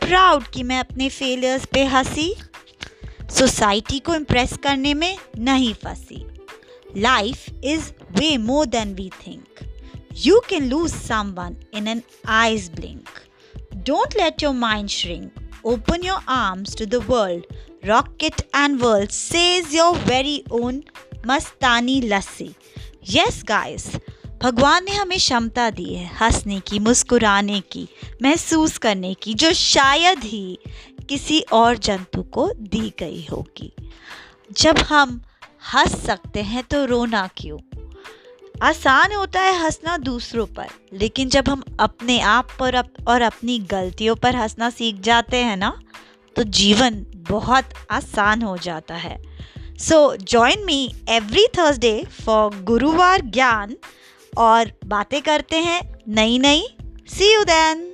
Proud कि मैं अपने फेलियर्स पे हँसी। सोसाइटी को इम्प्रेस करने में नहीं फंसी। Life is way more than we think you can lose someone in an eye's blink don't let your mind shrink open your arms to the world rocket and world says your very own Mastani lassi yes guys भगवान ने हमें क्षमता दी है हंसने की, मुस्कुराने की, महसूस करने की, जो शायद ही किसी और जंतु को दी गई होगी। जब हम हंस सकते हैं तो रोना क्यों? आसान होता है हंसना दूसरों पर, लेकिन जब हम अपने आप पर अप, और अपनी गलतियों पर हंसना सीख जाते हैं ना तो जीवन बहुत आसान हो जाता है। So join me every Thursday for Guruvar Gyaan और बातें करते हैं नई नई सी यू देन